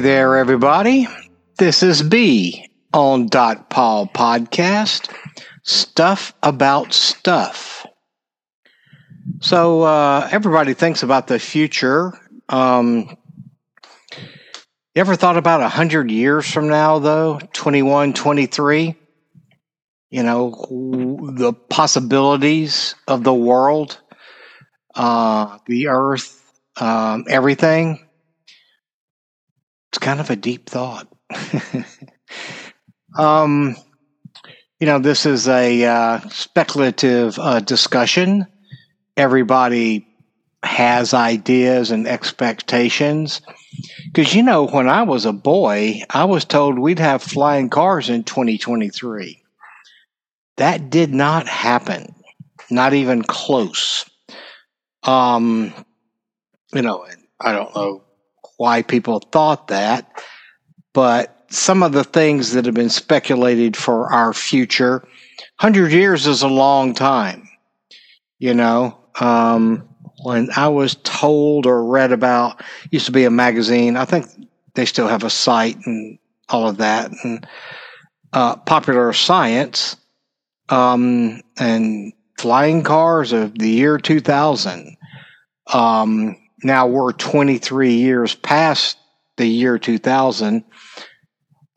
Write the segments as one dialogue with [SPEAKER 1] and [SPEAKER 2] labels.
[SPEAKER 1] There, everybody. This is B on dotpaw Podcast. Stuff about stuff. So uh, everybody thinks about the future. Um, you ever thought about a hundred years from now, though? 21, 23? You know, the possibilities of the world, uh, the earth, um, everything it's kind of a deep thought. um, you know, this is a uh, speculative uh, discussion. Everybody has ideas and expectations. Because, you know, when I was a boy, I was told we'd have flying cars in 2023. That did not happen, not even close. Um, you know, I don't know why people thought that, but some of the things that have been speculated for our future, 100 years is a long time. You know, um, when I was told or read about, used to be a magazine, I think they still have a site and all of that, and uh, popular science um, and flying cars of the year 2000. Um, now we're 23 years past the year 2000.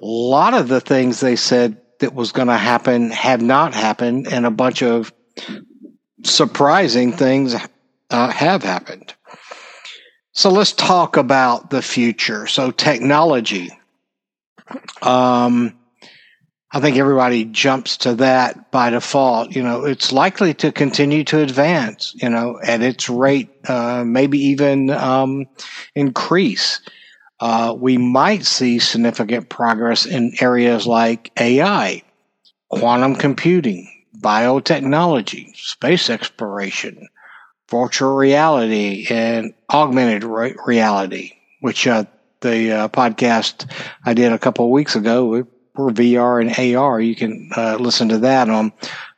[SPEAKER 1] A lot of the things they said that was going to happen have not happened, and a bunch of surprising things uh, have happened. So let's talk about the future. So, technology. Um, I think everybody jumps to that by default. You know, it's likely to continue to advance, you know, at its rate, uh, maybe even um, increase. Uh, we might see significant progress in areas like AI, quantum computing, biotechnology, space exploration, virtual reality, and augmented re- reality, which uh, the uh, podcast I did a couple of weeks ago for VR and AR, you can uh, listen to that on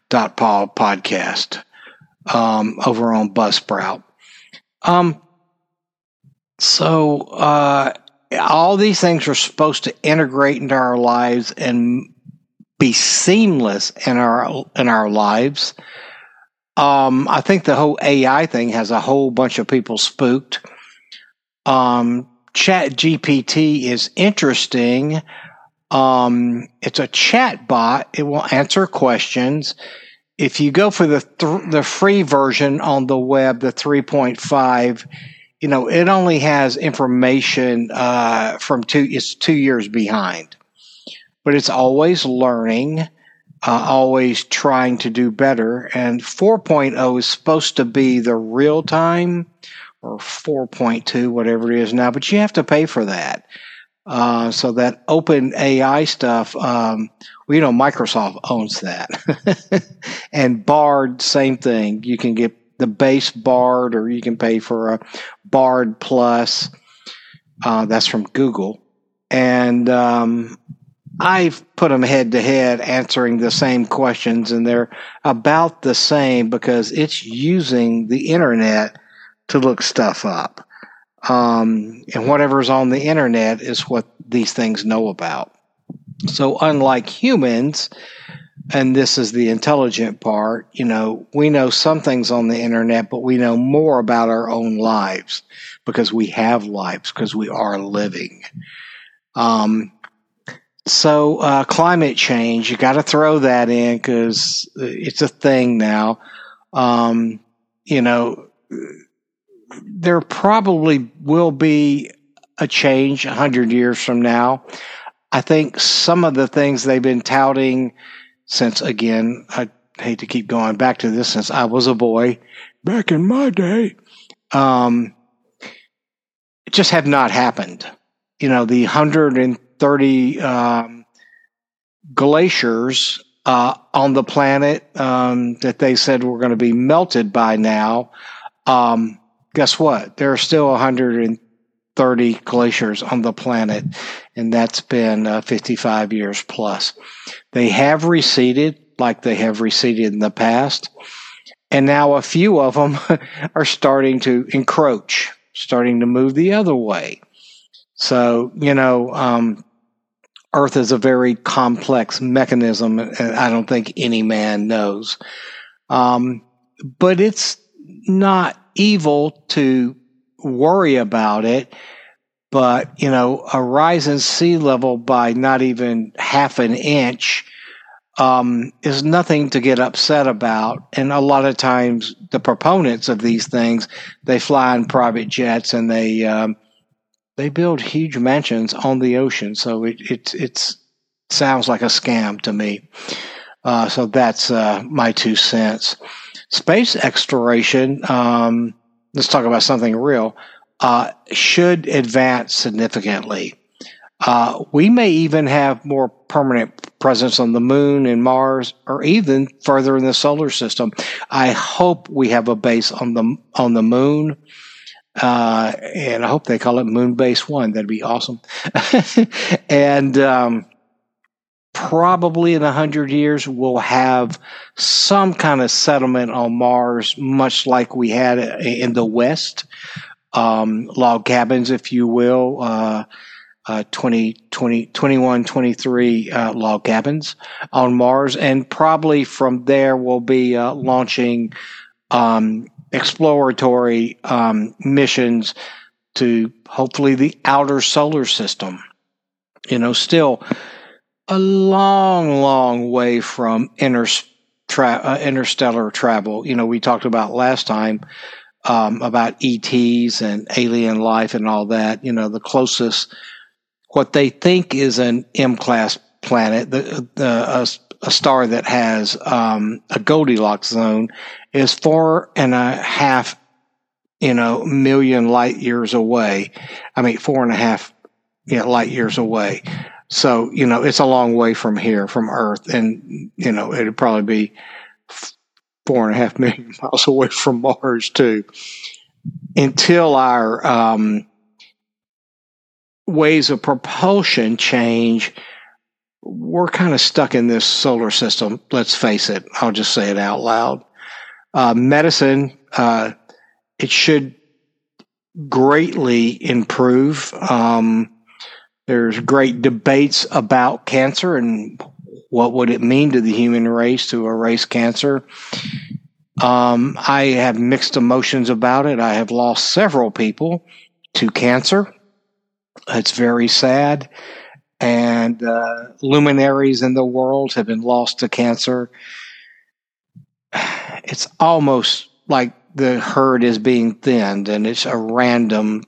[SPEAKER 1] dotpaw podcast um, over on Buzzsprout. Um, so uh, all these things are supposed to integrate into our lives and be seamless in our in our lives. Um, I think the whole AI thing has a whole bunch of people spooked. Um, Chat GPT is interesting um, it's a chat bot. It will answer questions. If you go for the th- the free version on the web, the 3.5, you know it only has information uh, from two. It's two years behind, but it's always learning, uh, always trying to do better. And 4.0 is supposed to be the real time, or 4.2, whatever it is now. But you have to pay for that. Uh, so that open AI stuff, um, well, you know, Microsoft owns that. and Bard, same thing. You can get the base Bard or you can pay for a Bard Plus. Uh, that's from Google. And um, I've put them head to head answering the same questions, and they're about the same because it's using the internet to look stuff up. Um, and whatever's on the internet is what these things know about. So, unlike humans, and this is the intelligent part, you know, we know some things on the internet, but we know more about our own lives because we have lives, because we are living. Um, so, uh, climate change, you got to throw that in because it's a thing now. Um, you know, there probably will be a change 100 years from now. I think some of the things they've been touting since, again, I hate to keep going back to this since I was a boy back in my day, um, just have not happened. You know, the 130 um, glaciers uh, on the planet um, that they said were going to be melted by now. Um, guess what? There are still 130 glaciers on the planet, and that's been uh, 55 years plus. They have receded like they have receded in the past, and now a few of them are starting to encroach, starting to move the other way. So, you know, um, Earth is a very complex mechanism, and I don't think any man knows. Um, but it's not evil to worry about it. But, you know, a rise in sea level by not even half an inch um, is nothing to get upset about. And a lot of times, the proponents of these things, they fly in private jets and they um, they build huge mansions on the ocean. So it it it's sounds like a scam to me. Uh, so that's uh, my two cents. Space exploration. Um, let's talk about something real. Uh, should advance significantly. Uh, we may even have more permanent presence on the moon and Mars, or even further in the solar system. I hope we have a base on the on the moon, uh, and I hope they call it Moon Base One. That'd be awesome. and um, probably in a hundred years, we'll have some kind of settlement on Mars, much like we had in the West, um, log cabins, if you will. Uh, uh, 20, 20, 21, 23 uh, log cabins on Mars. And probably from there, we'll be uh, launching um, exploratory um, missions to hopefully the outer solar system. You know, still a long, long way from inter, tra- uh, interstellar travel. You know, we talked about last time um, about ETs and alien life and all that. You know, the closest what they think is an M class planet, the, the a, star that has um, a Goldilocks zone, is four and a half, you know, million light years away. I mean, four and a half you know, light years away. So you know, it's a long way from here, from Earth, and you know, it'd probably be four and a half million miles away from Mars too. Until our um, ways of propulsion change, we're kind of stuck in this solar system. Let's face it. I'll just say it out loud. Uh, medicine, uh, it should greatly improve. Um, there's great debates about cancer and what would it mean to the human race to erase cancer. Um, I have mixed emotions about it. I have lost several people to cancer. It's very sad. And uh, luminaries in the world have been lost to cancer. It's almost like the herd is being thinned, and it's a random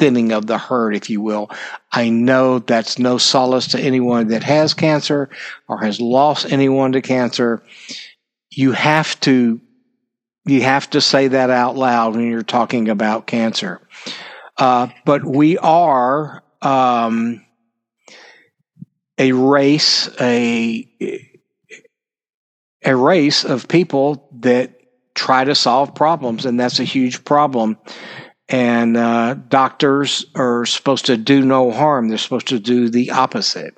[SPEAKER 1] thinning of the herd, if you will. I know that's no solace to anyone that has cancer or has lost anyone to cancer. You have to you have to say that out loud when you're talking about cancer. Uh, but we are um, a race, a a race of people that try to solve problems, and that's a huge problem. And uh, doctors are supposed to do no harm; they're supposed to do the opposite.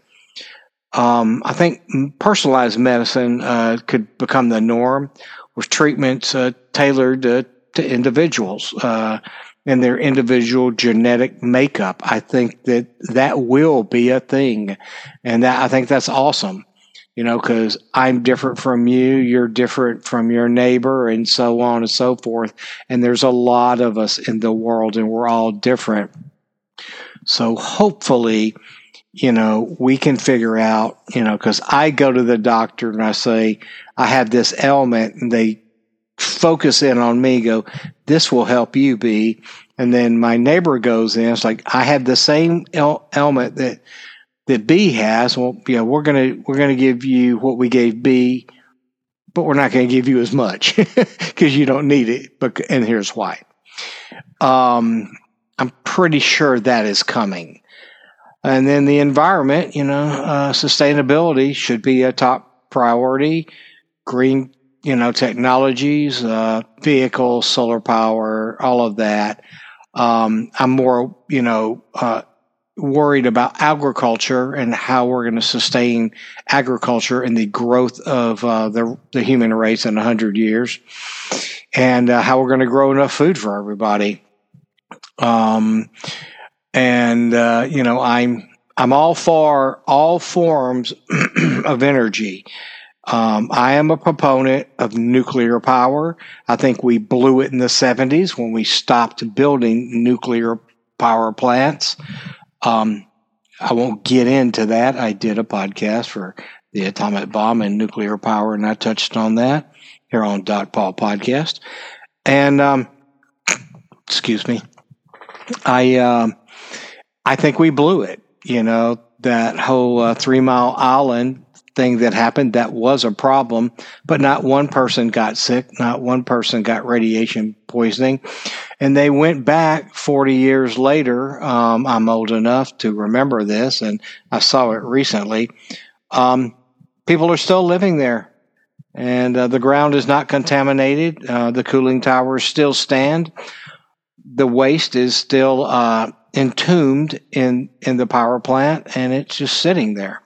[SPEAKER 1] Um, I think personalized medicine uh, could become the norm, with treatments uh, tailored to individuals. Uh, and their individual genetic makeup. I think that that will be a thing. And that I think that's awesome, you know, because I'm different from you, you're different from your neighbor, and so on and so forth. And there's a lot of us in the world, and we're all different. So hopefully, you know, we can figure out, you know, because I go to the doctor and I say, I have this ailment, and they focus in on me, go, this will help you be. And then my neighbor goes in, it's like, I have the same element that, that B has. Well, yeah, we're to, we're to give you what we gave B, but we're not to give you as much because you don't need it. But, and here's why. Um, I'm pretty sure that is coming. And then the environment, you know, uh, sustainability should be a top priority. Green you know, technologies, uh, vehicles, solar power, all of that. Um, I'm more, you know, uh, worried about agriculture and how we're going to sustain agriculture and the growth of uh, the, the human race in 100 years and uh, how we're going to grow enough food for everybody. Um, And, uh, you know, I'm, I'm all for all forms of energy. Um, I am a proponent of nuclear power. I think we blew it in the 70s when we stopped building nuclear power plants. Um, I won't get into that. I did a podcast for the atomic bomb and nuclear power, and I touched on that here on dotpaw Podcast. And um, excuse me, I um, I think we blew it. You know that whole uh, Three Mile Island thing that happened that was a problem, but not one person got sick, not one person got radiation poisoning. And they went back 40 years later. Um, I'm old enough to remember this, and I saw it recently. Um, people are still living there, and uh, the ground is not contaminated. Uh, the cooling towers still stand. The waste is still uh, entombed in, in the power plant, and it's just sitting there.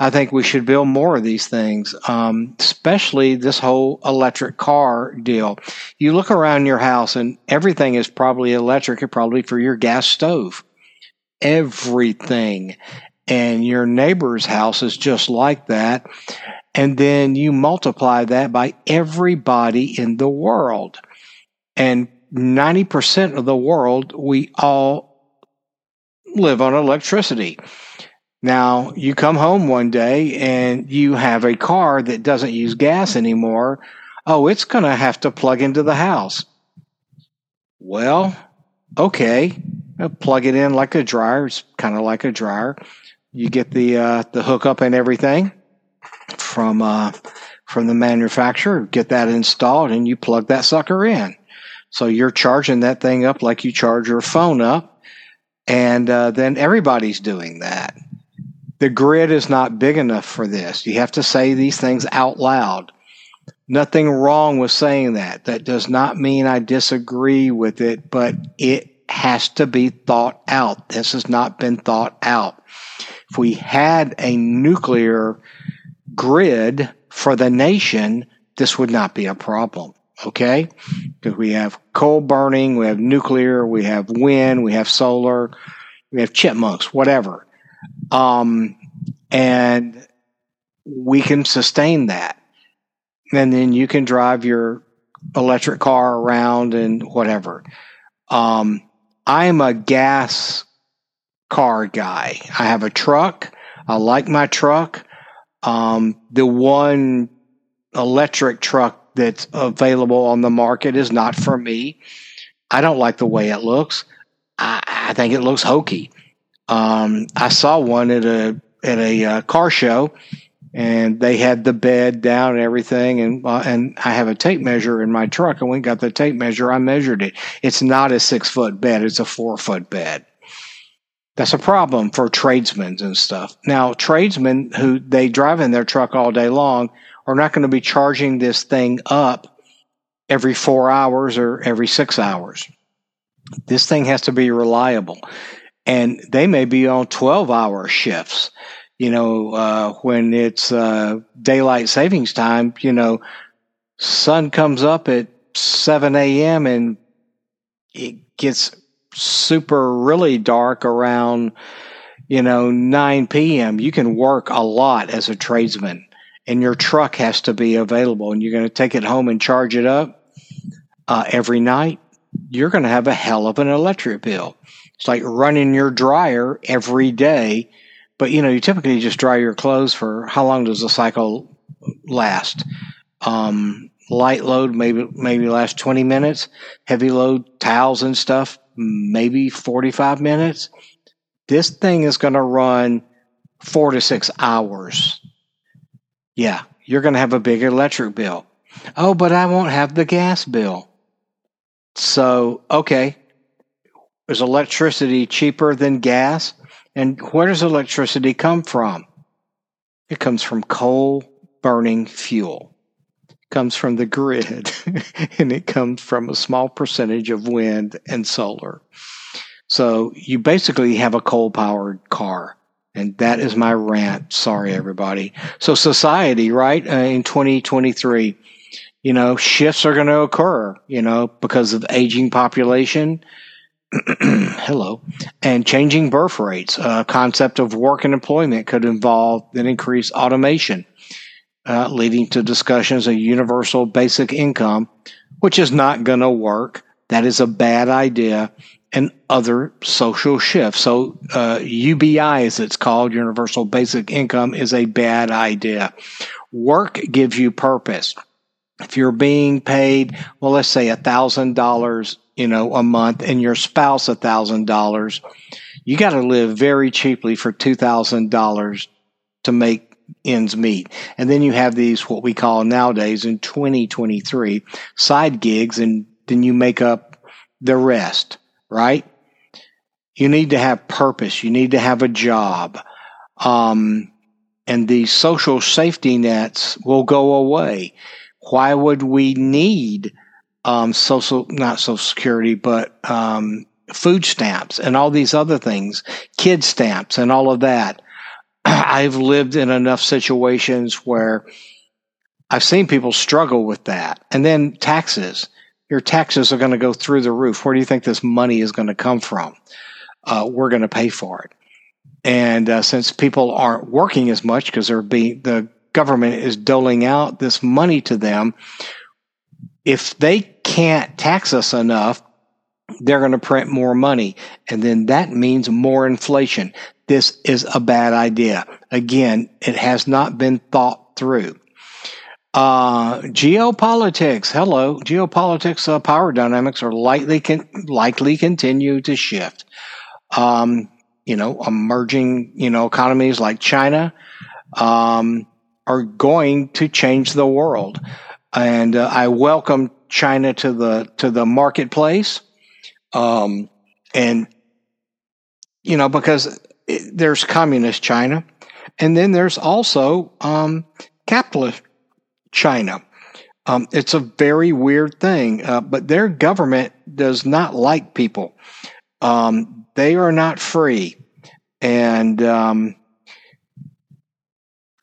[SPEAKER 1] I think we should build more of these things, um, especially this whole electric car deal. You look around your house and everything is probably electric, probably for your gas stove. Everything. And your neighbor's house is just like that. And then you multiply that by everybody in the world. And 90% of the world, we all live on electricity. Now, you come home one day and you have a car that doesn't use gas anymore. Oh, it's going to have to plug into the house. Well, okay. I'll plug it in like a dryer. It's kind of like a dryer. You get the uh, the hookup and everything from uh, from the manufacturer. Get that installed, and you plug that sucker in. So you're charging that thing up like you charge your phone up, and uh, then everybody's doing that the grid is not big enough for this. You have to say these things out loud. Nothing wrong with saying that. That does not mean I disagree with it, but it has to be thought out. This has not been thought out. If we had a nuclear grid for the nation, this would not be a problem. Okay? Because we have coal burning, we have nuclear, we have wind, we have solar, we have chipmunks, whatever. Um, and we can sustain that. And then you can drive your electric car around and whatever. Um, I'm a gas car guy. I have a truck. I like my truck. Um, the one electric truck that's available on the market is not for me. I don't like the way it looks. I, I think it looks hokey. Um, I saw one at a at a uh, car show, and they had the bed down and everything, and uh, and I have a tape measure in my truck. And got the tape measure. I measured it. It's not a six foot bed. It's a four foot bed. That's a problem for tradesmen and stuff. Now, tradesmen who they drive in their truck all day long are not going to be charging this thing up every four hours or every six hours. This thing has to be reliable and they may be on 12 hour shifts. You know, uh, when it's uh, daylight savings time, you know, sun comes up at 7 a.m. and it gets super really dark around, you know, 9 p.m. You can work a lot as a tradesman and your truck has to be available and you're going to take it home and charge it up uh, every night. You're going to have a hell of an electric bill. It's like running your dryer every day, but you know, you typically just dry your clothes for how long does the cycle last? Um, light load maybe maybe last 20 minutes, heavy load towels and stuff maybe 45 minutes. This thing is going to run 4 to 6 hours. Yeah, you're going to have a big electric bill. Oh, but I won't have the gas bill. So, okay, is electricity cheaper than gas? And where does electricity come from? It comes from coal burning fuel. It comes from the grid and it comes from a small percentage of wind and solar. So you basically have a coal powered car. And that is my rant. Sorry, everybody. So society, right? Uh, in 2023, you know, shifts are going to occur, you know, because of aging population hello, and changing birth rates. A concept of work and employment could involve an increased automation, uh, leading to discussions of universal basic income, which is not going to work. That is a bad idea, and other social shifts. So, uh, UBI, as it's called, universal basic income, is a bad idea. Work gives you purpose. If you're being paid, well, let's say a thousand dollars you know, a month and your spouse a thousand dollars, you got to live very cheaply for two thousand dollars to make ends meet. And then you have these what we call nowadays in 2023 side gigs, and then you make up the rest, right? You need to have purpose. You need to have a job. Um, and the social safety nets will go away. Why would we need um, social, not social security, but um, food stamps and all these other things, kid stamps and all of that. I've lived in enough situations where I've seen people struggle with that. And then taxes. Your taxes are going to go through the roof. Where do you think this money is going to come from? Uh, we're going to pay for it. And uh, since people aren't working as much because they're being the government is doling out this money to them, if they can't tax us enough, they're going to print more money. And then that means more inflation. This is a bad idea. Again, it has not been thought through. Uh, geopolitics. Hello. Geopolitics, uh, power dynamics are likely, con- likely continue to shift. Um, you know, emerging, you know, economies like China, um, are going to change the world and uh, I welcome China to the to the marketplace, um, and you know because it, there's communist China, and then there's also um, capitalist China. Um, it's a very weird thing, uh, but their government does not like people. Um, they are not free, and um,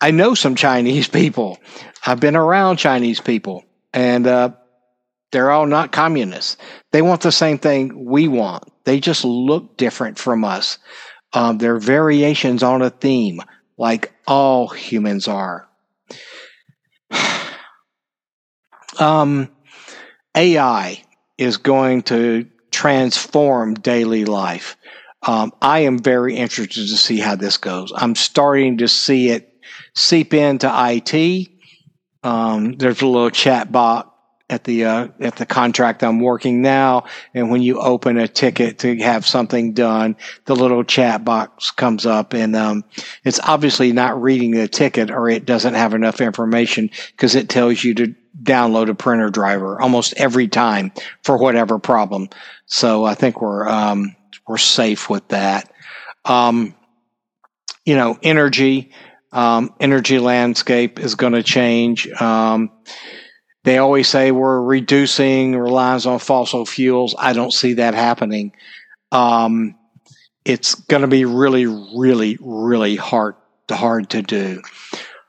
[SPEAKER 1] I know some Chinese people. I've been around Chinese people, and uh, they're all not communists. They want the same thing we want. They just look different from us. Um, they're variations on a theme, like all humans are. um, AI is going to transform daily life. Um, I am very interested to see how this goes. I'm starting to see it seep into IT. Um, there's a little chat box at the uh, at the contract I'm working now, and when you open a ticket to have something done, the little chat box comes up, and um, it's obviously not reading the ticket, or it doesn't have enough information because it tells you to download a printer driver almost every time for whatever problem. So I think we're um, we're safe with that. Um, you know, energy um, energy landscape is going to change. Um, they always say we're reducing reliance on fossil fuels. I don't see that happening. Um, it's going to be really, really, really hard hard to do.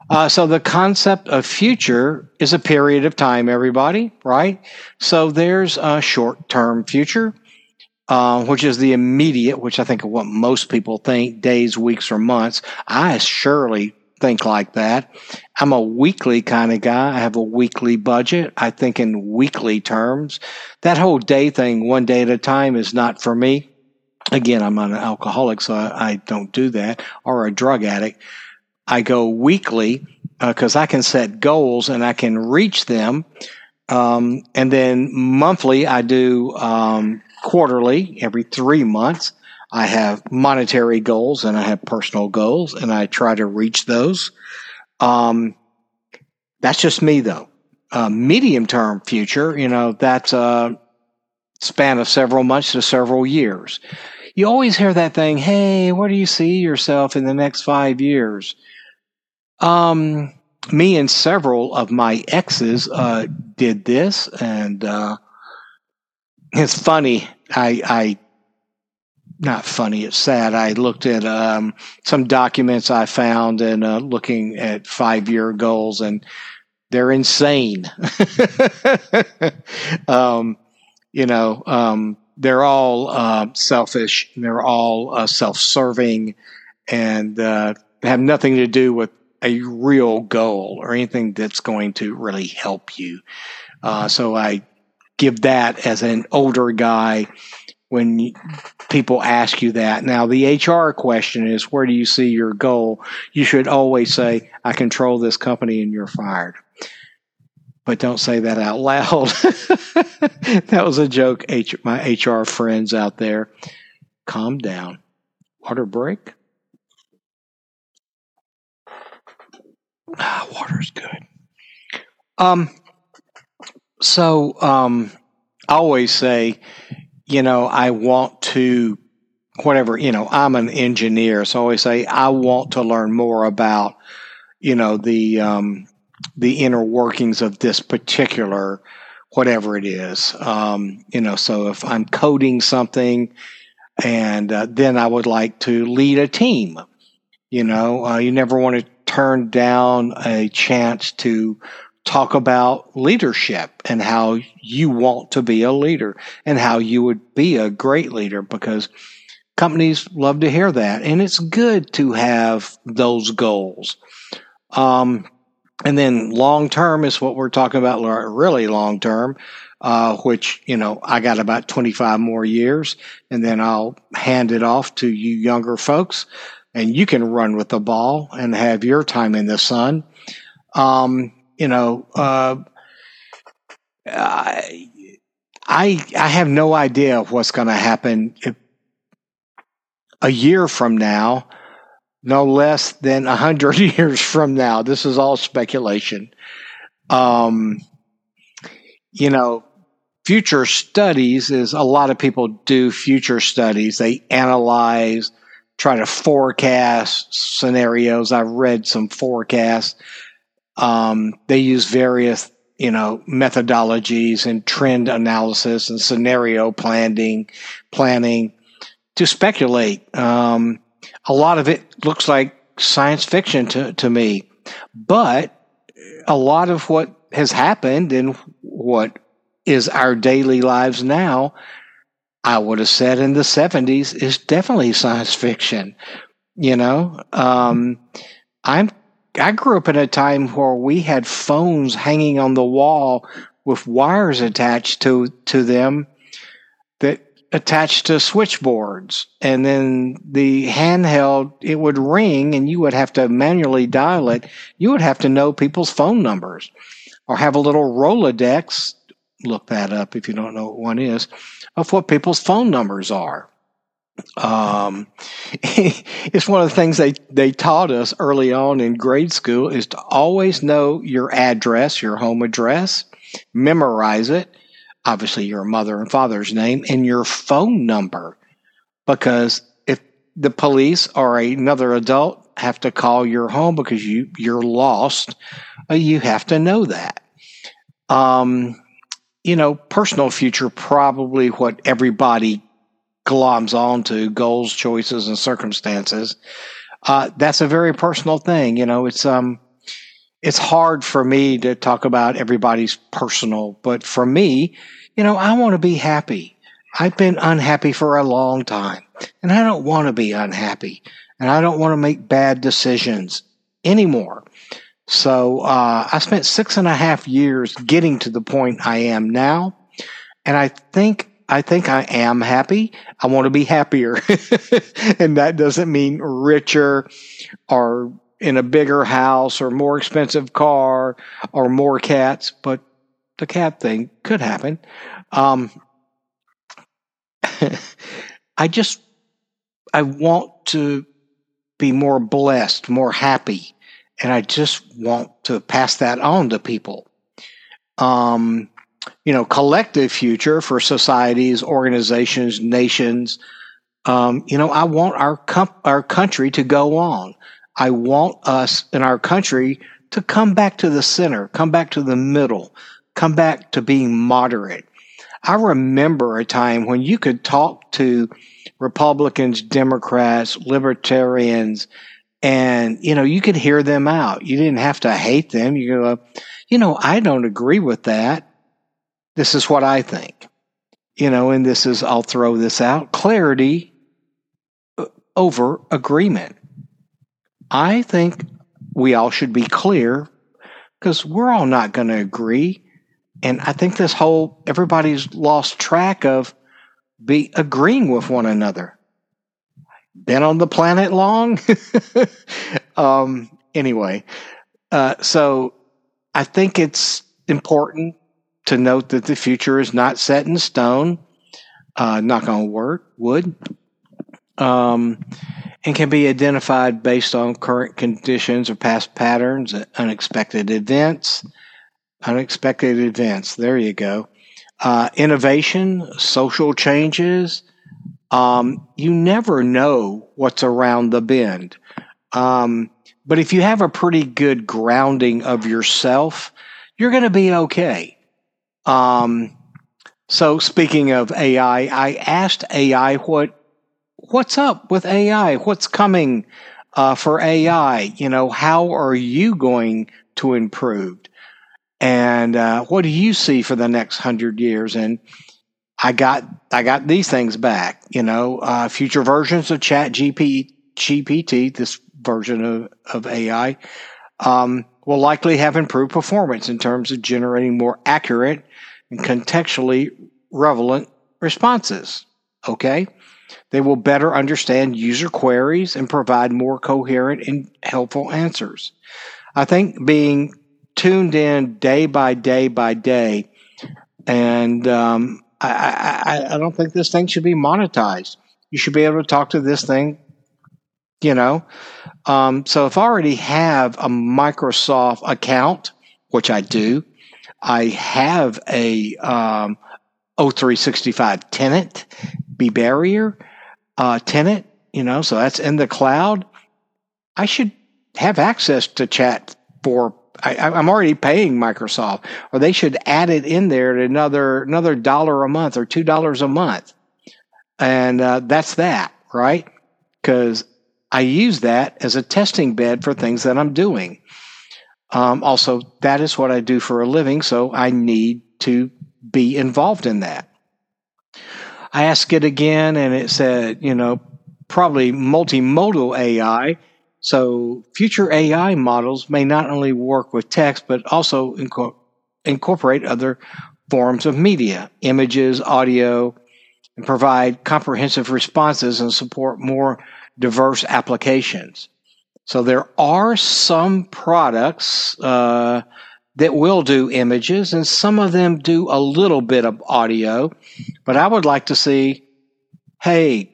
[SPEAKER 1] Uh, so the concept of future is a period of time, everybody, right? So there's a short term future, uh, which is the immediate, which I think of what most people think days, weeks, or months. I surely think like that. I'm a weekly kind of guy. I have a weekly budget. I think in weekly terms. That whole day thing, one day at a time, is not for me. Again, I'm an alcoholic, so I, I don't do that, or a drug addict. I go weekly because uh, I can set goals and I can reach them. Um, and then monthly, I do um, quarterly, every three months. I have monetary goals and I have personal goals, and I try to reach those. Um, that's just me, though. Uh, medium term future, you know, that's a span of several months to several years. You always hear that thing, hey, where do you see yourself in the next five years? Um, me and several of my exes uh, did this, and uh, it's funny. I, I not funny, it's sad. I looked at um, some documents I found and uh, looking at five year goals, and they're insane. um, you know, um, they're all uh, selfish. They're all uh, self-serving, and uh, have nothing to do with a real goal or anything that's going to really help you. Uh, so I give that as an older guy when people ask you that. Now, the HR question is where do you see your goal? You should always say, I control this company and you're fired. But don't say that out loud. that was a joke, H- my HR friends out there. Calm down. Water break? Ah, water's good. Um, so um, I always say, you know, I want to, whatever, you know, I'm an engineer. So I always say, I want to learn more about, you know, the, um, the inner workings of this particular, whatever it is. Um, you know, so if I'm coding something and uh, then I would like to lead a team, you know, uh, you never want to turn down a chance to talk about leadership and how you want to be a leader and how you would be a great leader because companies love to hear that. And it's good to have those goals. Um, and then long term is what we're talking about, really long term, uh, which, you know, I got about 25 more years and then I'll hand it off to you younger folks and you can run with the ball and have your time in the sun. Um, you know, uh, I, I have no idea what's going to happen a year from now, no less than a hundred years from now. This is all speculation. Um, you know, future studies is a lot of people do future studies. They analyze, try to forecast scenarios. I've read some forecasts um, they use various, you know, methodologies and trend analysis and scenario planning, planning to speculate. Um, a lot of it looks like science fiction to, to me, but a lot of what has happened and what is our daily lives now, I would have said in the 70s is definitely science fiction. You know, um, I grew up in a time where we had phones hanging on the wall with wires attached to to them that attached to switchboards. And then the handheld it would ring and you would have to manually dial it. You would have to know people's phone numbers or have a little rolodex look that up if you don't know what one is of what people's phone numbers are um, it's one of the things they, they taught us early on in grade school is to always know your address, your home address, memorize it, obviously your mother and father's name, and your phone number. Because if the police or another adult have to call your home because you, you're lost, uh, you have to know that. Um, you know, personal future, probably what everybody gloms onto goals, choices, and circumstances. Uh, that's a very personal thing. You know, it's um, it's hard for me to talk about everybody's personal, but for me, you know, I want to be happy. I've been unhappy for a long time, and I don't want to be unhappy, and I don't want to make bad decisions anymore. So uh, I spent six and a half years getting to the point I am now, and I think I think I am happy. I want to be happier. and that doesn't mean richer or in a bigger house or more expensive car or more cats, but the cat thing could happen. Um, I just, I want to be more blessed, more happy. And I just want to pass that on to people. Um, you know, collective future for societies, organizations, nations. Um, you know, I want our com- our country to go on. I want us in our country to come back to the center, come back to the middle, come back to being moderate. I remember a time when you could talk to Republicans, Democrats, libertarians, and you know you could hear them out. You didn't have to hate them. You go, you know, I don't agree with that. This is what I think. you know, and this is, I'll throw this out clarity uh, over agreement. I think we all should be clear because we're all not going to agree. And I think this whole everybody's lost track of be agreeing with one another. Been on the planet long? um, anyway, uh, so I think it's important to note that the future is not set in stone. Uh, knock on wood, wood, um, and can be identified based on current conditions or past patterns, unexpected events. Unexpected events. There you go. Uh, innovation, social changes. Um, you never know what's around the bend. Um, but if you have a pretty good grounding of yourself, you're going to be okay. Um, so speaking of AI, I asked AI what what's up with AI? What's coming uh, for AI? You know, how are you going to improve? And uh, what do you see for the next hundred years? And I got I got these things back. You know, uh, future versions of Chat GP, GPT, this version of, of AI, um, will likely have improved performance in terms of generating more accurate and contextually relevant responses. Okay. They will better understand user queries and provide more coherent and helpful answers. I think being tuned in day by day by day, and um, I, I, I don't think this thing should be monetized. You should be able to talk to this thing, you know. Um, so if I already have a Microsoft account, which I do, I have a um, O365 tenant, bBarrier uh, tenant, you know, so that's in the cloud. I should have access to chat for. I, am already paying Microsoft, or they should add it in there at another another dollar a month or two dollars a month, and uh, that's that, right? Because I use that as a testing bed for things that I'm doing. Um, also, that is what I do for a living, so I need to be involved in that. I asked it again and it said, you know, probably multimodal AI. So future AI models may not only work with text, but also inco- incorporate other forms of media, images, audio, and provide comprehensive responses and support more diverse applications. So there are some products uh, that will do images, and some of them do a little bit of audio. But I would like to see, hey,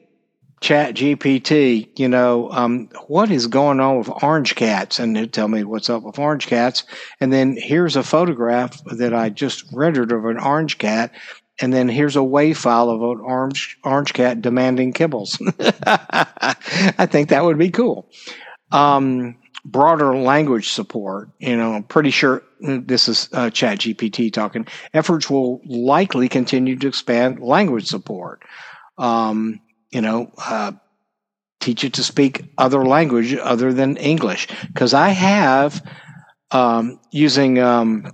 [SPEAKER 1] Chat GPT, you know, um, what is going on with orange cats? And tell me what's up with orange cats. And then here's a photograph that I just rendered of an orange cat. And then here's a WAV file of an orange orange cat demanding kibbles. I think that would be cool. Um, broader language support. You know, I'm pretty sure this is uh, Chat GPT talking. Efforts will likely continue to expand language support. Um, you know, uh, teach it to speak other language other than English. Because I have um, using um,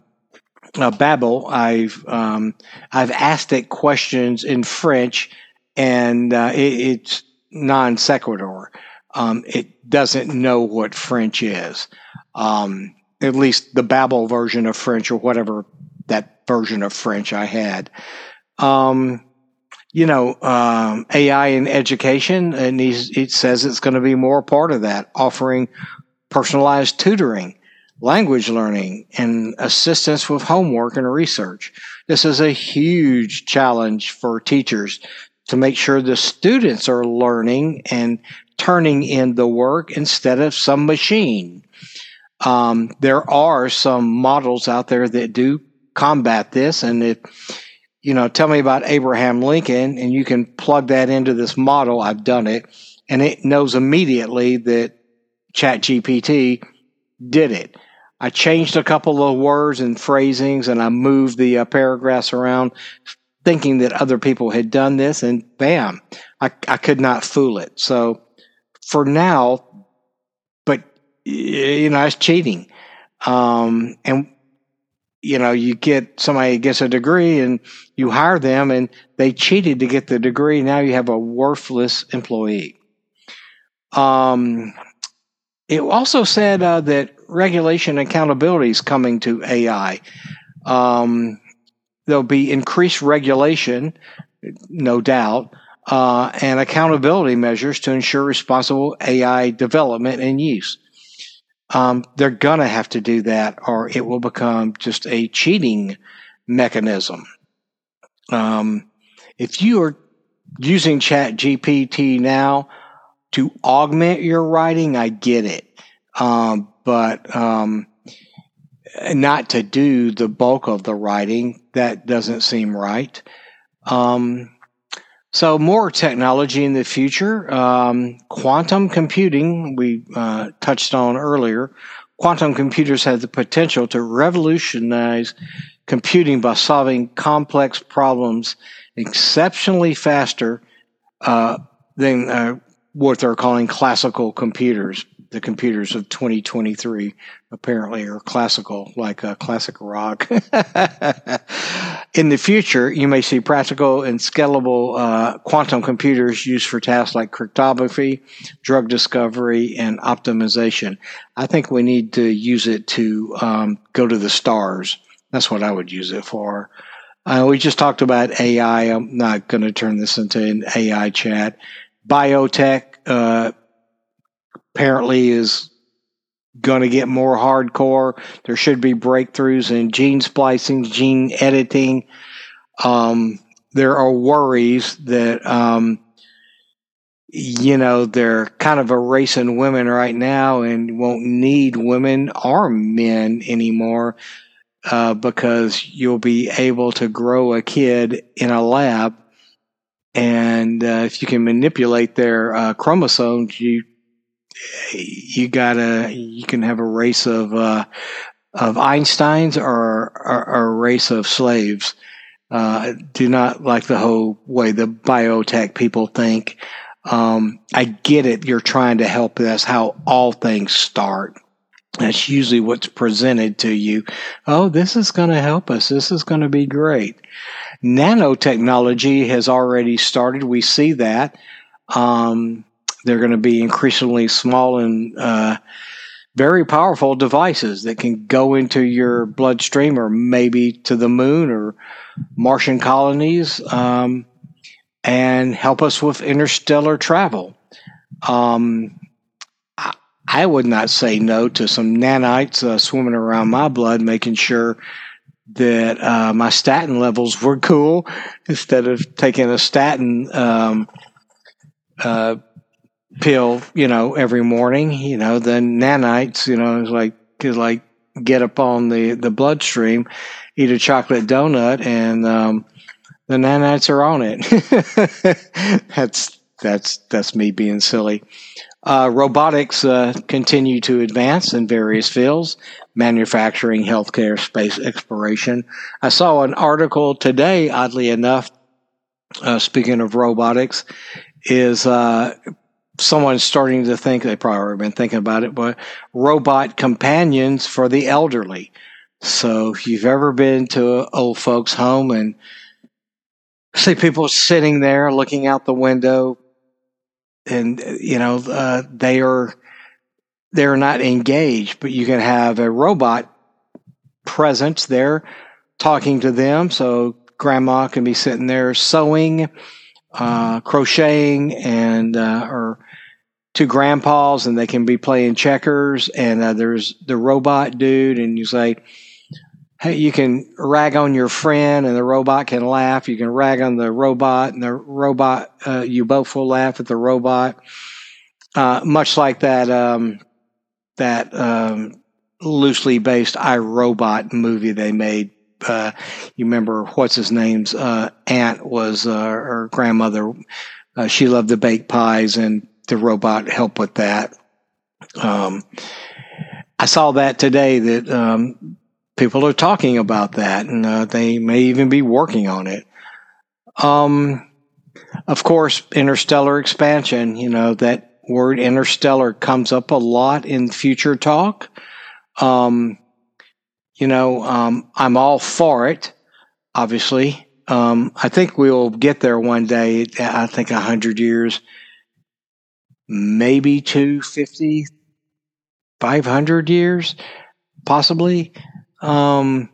[SPEAKER 1] uh, Babel, I've um, I've asked it questions in French, and uh, it, it's non sequitur. Um, it doesn't know what French is. Um, at least the Babel version of French or whatever that version of French I had. Um, you know, um, AI in education, and it says it's going to be more part of that, offering personalized tutoring, language learning, and assistance with homework and research. This is a huge challenge for teachers to make sure the students are learning and turning in the work instead of some machine. Um, there are some models out there that do combat this. And if, you know, tell me about Abraham Lincoln and you can plug that into this model. I've done it and it knows immediately that Chat GPT did it. I changed a couple of words and phrasings and I moved the uh, paragraphs around thinking that other people had done this and bam, I, I could not fool it. So for now, but you know, it's cheating. Um, and you know, you get somebody gets a degree and you hire them and they cheated to get the degree. Now you have a worthless employee. Um, it also said uh, that regulation accountability is coming to AI. Um, there'll be increased regulation, no doubt, uh, and accountability measures to ensure responsible AI development and use. Um, they're going to have to do that, or it will become just a cheating mechanism. Um, if you are using Chat GPT now to augment your writing, I get it. Um, but um, not to do the bulk of the writing, that doesn't seem right. Um, so, more technology in the future. Um, quantum computing, we uh, touched on earlier. Quantum computers have the potential to revolutionize computing by solving complex problems exceptionally faster uh, than uh, what they're calling classical computers the computers of 2023 apparently are classical, like a classic rock. In the future, you may see practical and scalable uh, quantum computers used for tasks like cryptography, drug discovery, and optimization. I think we need to use it to um, go to the stars. That's what I would use it for. Uh, we just talked about AI. I'm not going to turn this into an AI chat. Biotech, uh, apparently is going to get more hardcore. There should be breakthroughs in gene splicing, gene editing. Um, there are worries that, um, you know, they're kind of erasing women right now and won't need women or men anymore uh, because you'll be able to grow a kid in a lab. And uh, if you can manipulate their uh, chromosomes, you you gotta you can have a race of uh, of Einsteins or, or, or, a race of slaves. Uh, do not like the whole way the biotech people think. Um, I get it. You're trying to help. That's how all things start. That's usually what's presented to you. Oh, this is going to help us. This is going to be great. Nanotechnology has already started. We see that. Um, they're going to be increasingly small and uh, very powerful devices that can go into your bloodstream or maybe to the moon or Martian colonies um, and help us with interstellar travel. Um, I, would not say no to some nanites uh, swimming around my blood, making sure that uh, my statin levels were cool instead of taking a statin um, uh, pill, you know, every morning. You know, the nanites, you know, is like like get up on the the bloodstream, eat a chocolate donut, and um, the nanites are on it. that's that's that's me being silly. Uh, robotics uh, continue to advance in various fields manufacturing, healthcare, space exploration. I saw an article today, oddly enough, uh, speaking of robotics, is uh, someone's starting to think they probably have been thinking about it, but robot companions for the elderly. So if you've ever been to an old folks' home and see people sitting there looking out the window, and you know uh, they are they're not engaged, but you can have a robot presence there talking to them. So grandma can be sitting there sewing, uh, crocheting, and uh, or two grandpas and they can be playing checkers and uh, there's the robot dude and you say hey you can rag on your friend and the robot can laugh. You can rag on the robot and the robot uh, you both will laugh at the robot. Uh, much like that um, that um, loosely based iRobot movie they made uh, you remember what's his name's uh, aunt was uh, her grandmother she loved the baked pies and the robot helped with that. Um, I saw that today that um, people are talking about that, and uh, they may even be working on it. Um, of course, interstellar expansion. You know that word interstellar comes up a lot in future talk. Um, you know, um, I'm all for it, obviously. Um, I think we'll get there one day. I think a hundred years, maybe 250, 500 years, possibly. Um,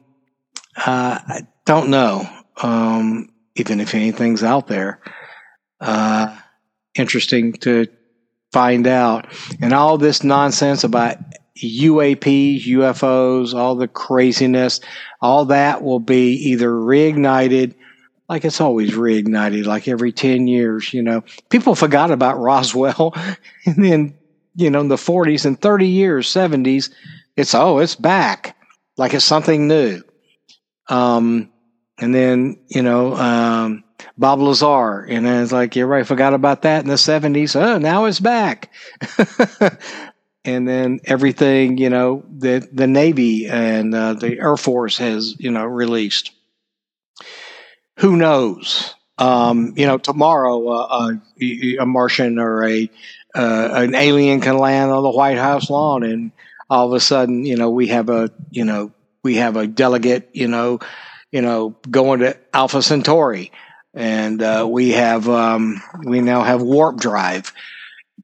[SPEAKER 1] uh, I don't know. Um, even if anything's out there, uh, interesting to find out. And all this nonsense about UAPs, UFOs, all the craziness, all that will be either reignited, like it's always reignited, like every 10 years, you know. People forgot about Roswell, and then, you know, in the 40s and 30 years, 70s, it's, oh, it's back, like it's something new. Um, and then, you know, um, Bob Lazar, and it's like, everybody forgot about that in the 70s. Oh, now it's back. and then everything you know the the Navy and uh, the Air Force has you know released. Who knows? Um, you know, tomorrow uh, a, a, Martian or a uh, an alien can land on the White House lawn, and all of a sudden, you know, we have a you know we have a delegate, you know, you know, going to Alpha Centauri, and uh, we have um, we now have warp drive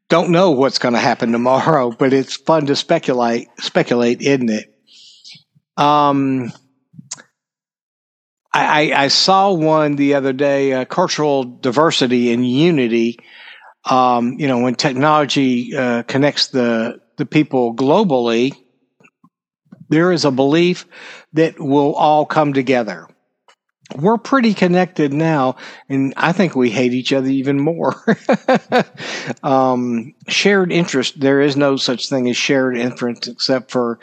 [SPEAKER 1] don't know what's going to happen tomorrow, but it's fun to speculate. Speculate, isn't it? Um, I, I, saw one the other day. Uh, cultural diversity and unity. Um, you know, when technology uh, connects the the people globally, there is a belief that we'll all come together we're pretty connected now, and I think we hate each other even more. um, shared interest, there is no such thing as shared interest except for,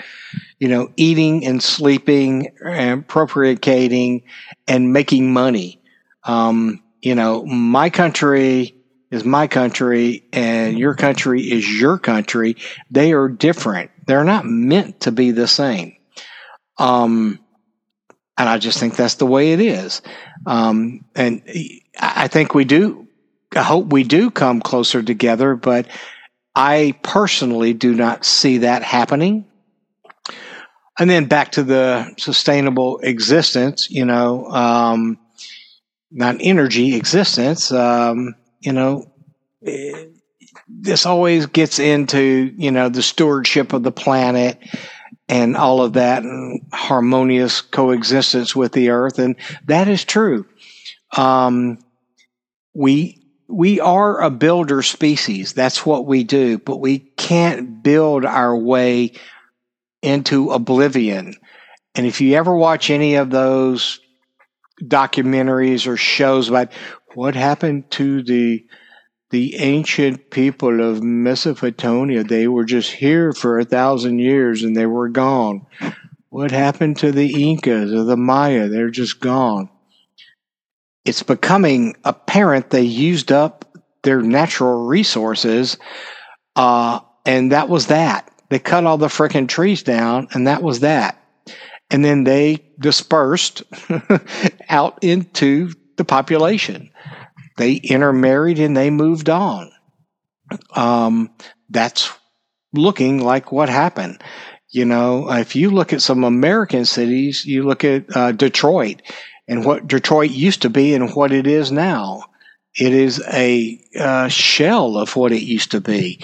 [SPEAKER 1] you know, eating and sleeping and procreating and making money. Um, you know, my country is my country and your country is your country. They are different. They're not meant to be the same. Um, and I just think that's the way it is. Um, and I think we do, I hope we do come closer together, but I personally do not see that happening. And then back to the sustainable existence, you know, um, not energy existence, um, you know, this always gets into, you know, the stewardship of the planet and all of that and harmonious coexistence with the earth. And that is true. Um, we, we are a builder species. That's what we do, but we can't build our way into oblivion. And if you ever watch any of those documentaries or shows about what happened to the the ancient people of Mesopotamia, they were just here for a thousand years and they were gone. What happened to the Incas or the Maya? They're just gone. It's becoming apparent they used up their natural resources, uh, and that was that. They cut all the freaking trees down, and that was that. And then they dispersed out into the population they intermarried and they moved on. Um, that's looking like what happened. You know, if you look at some American cities, you look at uh, Detroit and what Detroit used to be and what it is now. It is a uh, shell of what it used to be.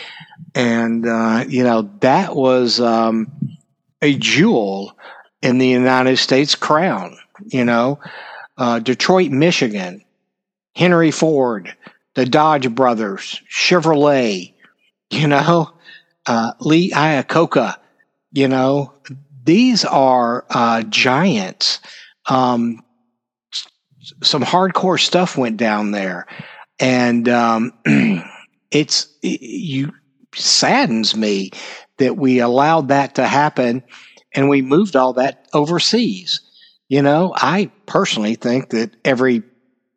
[SPEAKER 1] And, uh, you know, that was um, a jewel in the United States crown. You know, uh, Detroit, Michigan Henry Ford, the Dodge brothers, Chevrolet, you know, uh, Lee Iacocca, you know, these are uh, giants. Um, some hardcore stuff went down there, and um, it's it, you saddens me that we allowed that to happen, and we moved all that overseas. You know, I personally think that every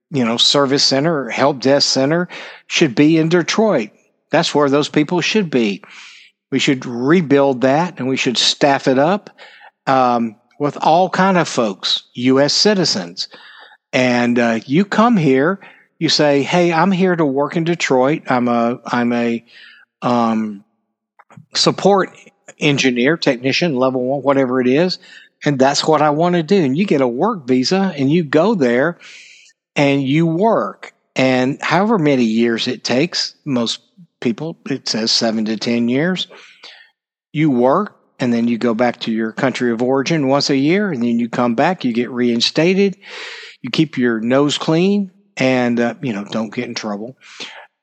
[SPEAKER 1] you know, service center or help desk center should be in Detroit. That's where those people should be. We should rebuild that and we should staff it up um, with all kind of folks, U.S. citizens. And uh, you come here, you say, "Hey, I'm here to work in Detroit. I'm a I'm a um, support engineer, technician, level one, whatever it is. and that's what I want to do. And you get a work visa and you go there and you work. And however many years it takes, most people, it says seven to 10 years, you work and then you go back to your country of origin once a year and then you come back, you get reinstated, you keep your nose clean and, uh, you know, don't get in trouble.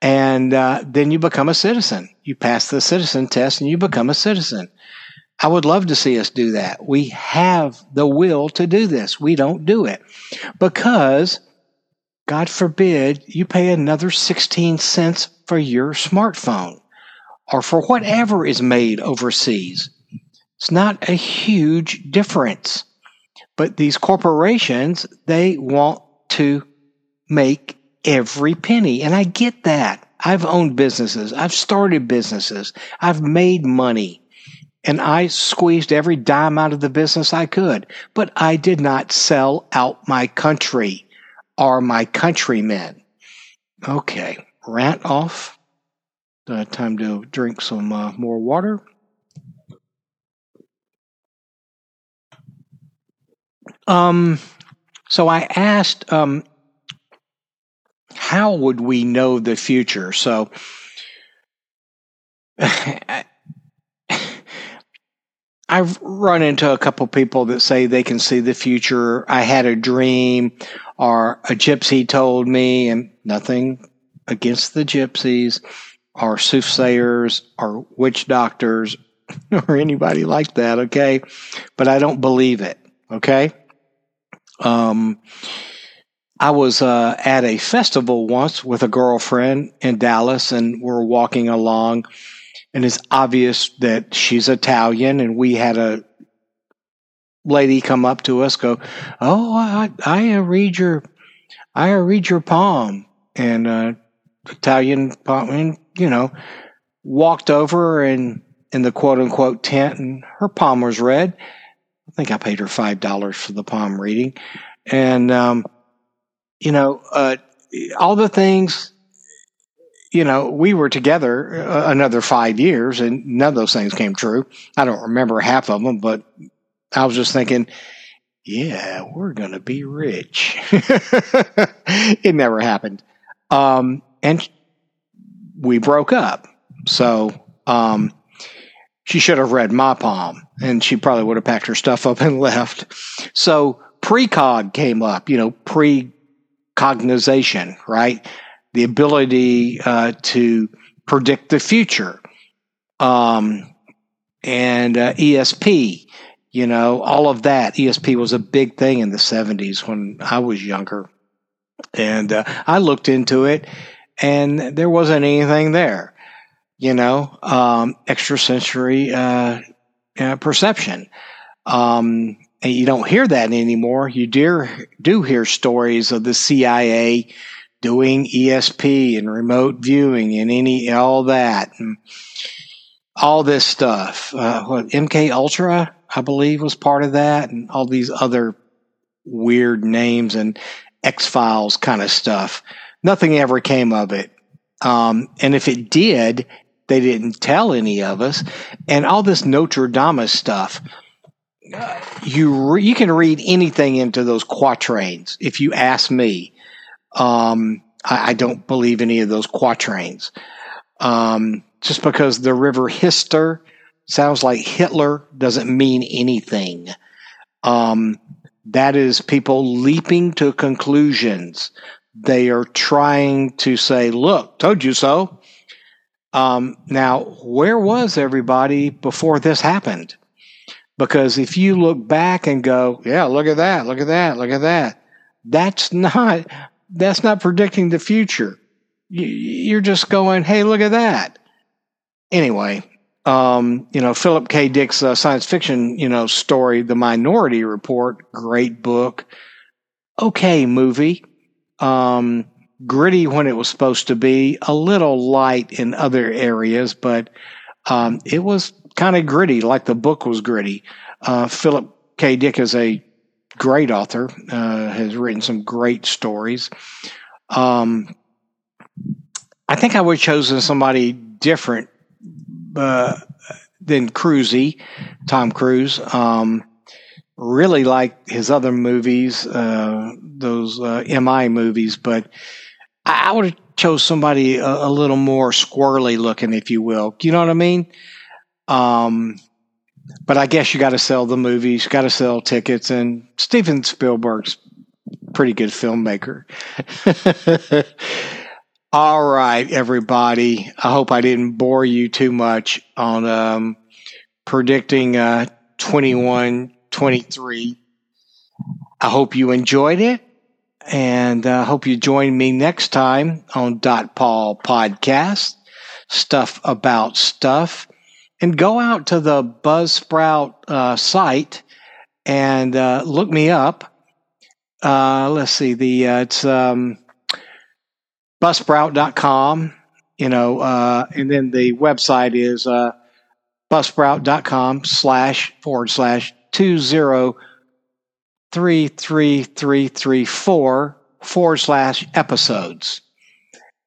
[SPEAKER 1] And uh, then you become a citizen. You pass the citizen test and you become a citizen. I would love to see us do that. We have the will to do this. We don't do it because, God forbid, you pay another 16 cents for your smartphone or for whatever is made overseas. It's not a huge difference. But these corporations, they want to make every penny. And I get that. I've owned businesses. I've started businesses. I've made money and I squeezed every dime out of the business I could, but I did not sell out my country or my countrymen. Okay, rant off. Uh, time to drink some uh, more water. Um, so I asked, um, how would we know the future? So I've run into a couple people that say they can see the future. I had a dream, or a gypsy told me, and nothing against the gypsies, or soothsayers, or witch doctors, or anybody like that. Okay, but I don't believe it. Okay. Um, I was uh, at a festival once with a girlfriend in Dallas, and we're walking along and it's obvious that she's Italian. And we had a lady come up to us, go, "Oh, I, I read your, I read your palm," and uh, Italian palm, and you know, walked over and in the quote unquote tent, and her palm was red. I think I paid her five dollars for the palm reading, and um, you know, uh, all the things you know, we were together uh, another five years and none of those things came true. I don't remember half of them, but I was just thinking, yeah, we're going to be rich. it never happened. Um, and we broke up. So, um, she should have read my palm and she probably would have packed her stuff up and left. So precog came up, you know, precognization, right? the ability uh, to predict the future, um, and uh, ESP. You know, all of that. ESP was a big thing in the 70s when I was younger. And uh, I looked into it, and there wasn't anything there. You know, um, extrasensory uh, uh, perception. Um, and you don't hear that anymore. You do, do hear stories of the CIA doing ESP and remote viewing and any all that and all this stuff. Uh, what MK Ultra, I believe, was part of that, and all these other weird names and X Files kind of stuff. Nothing ever came of it. Um, and if it did, they didn't tell any of us. And all this Nostradamus stuff. You re- you can read anything into those quatrains if you ask me. Um, I, I, don't believe any of those quatrains. Um, just because the river Hister sounds like Hitler doesn't mean anything. Um, that is people leaping to conclusions. They are trying to say, look, told you so. Um, now, where was everybody before this happened? Because if you look back and go, yeah, look at that, look at that, look at that, that's not that's not predicting the future. You're just going, hey, look at that. Anyway, um, you know, Philip K. Dick's uh, science fiction, you know, story, The Minority Report, great book. Okay movie. Um, gritty when it was supposed to be, a little light in other areas, but um, it was kind of gritty, like the book was gritty. Uh, Philip K. Dick is a great author, uh, has written some great stories. Um, I think I would have chosen somebody different uh, than Cruisey, Tom Cruise. Um, really like his other movies, uh, those uh, MI movies, but I, I would have chose somebody a, a, little more squirrely looking, if you will. You know what I mean? Um, but I guess you got to sell the movies, got to sell tickets, and Steven Spielberg's pretty good filmmaker. All right, everybody. I hope I didn't bore you too much on um, predicting uh, 21 23. I hope you enjoyed it and I uh, hope you join me next time on dotpaw Podcast, Stuff About Stuff. And go out to the Buzzsprout uh, site and uh, look me up. Uh, let's see, the uh, it's um, buzzsprout.com, you know, uh, and then the website is uh, buzzsprout.com slash forward slash two zero three three three three four forward slash episodes.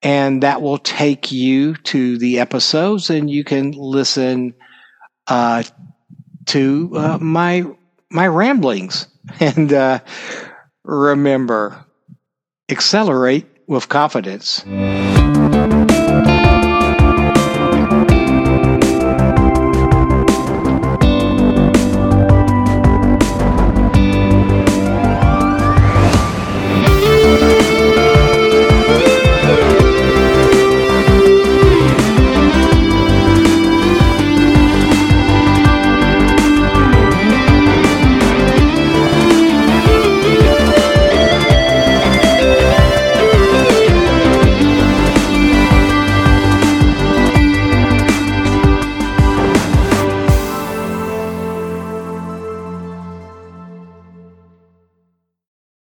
[SPEAKER 1] And that will take you to the episodes and you can listen uh, to uh, my my ramblings. And uh, remember, accelerate with confidence.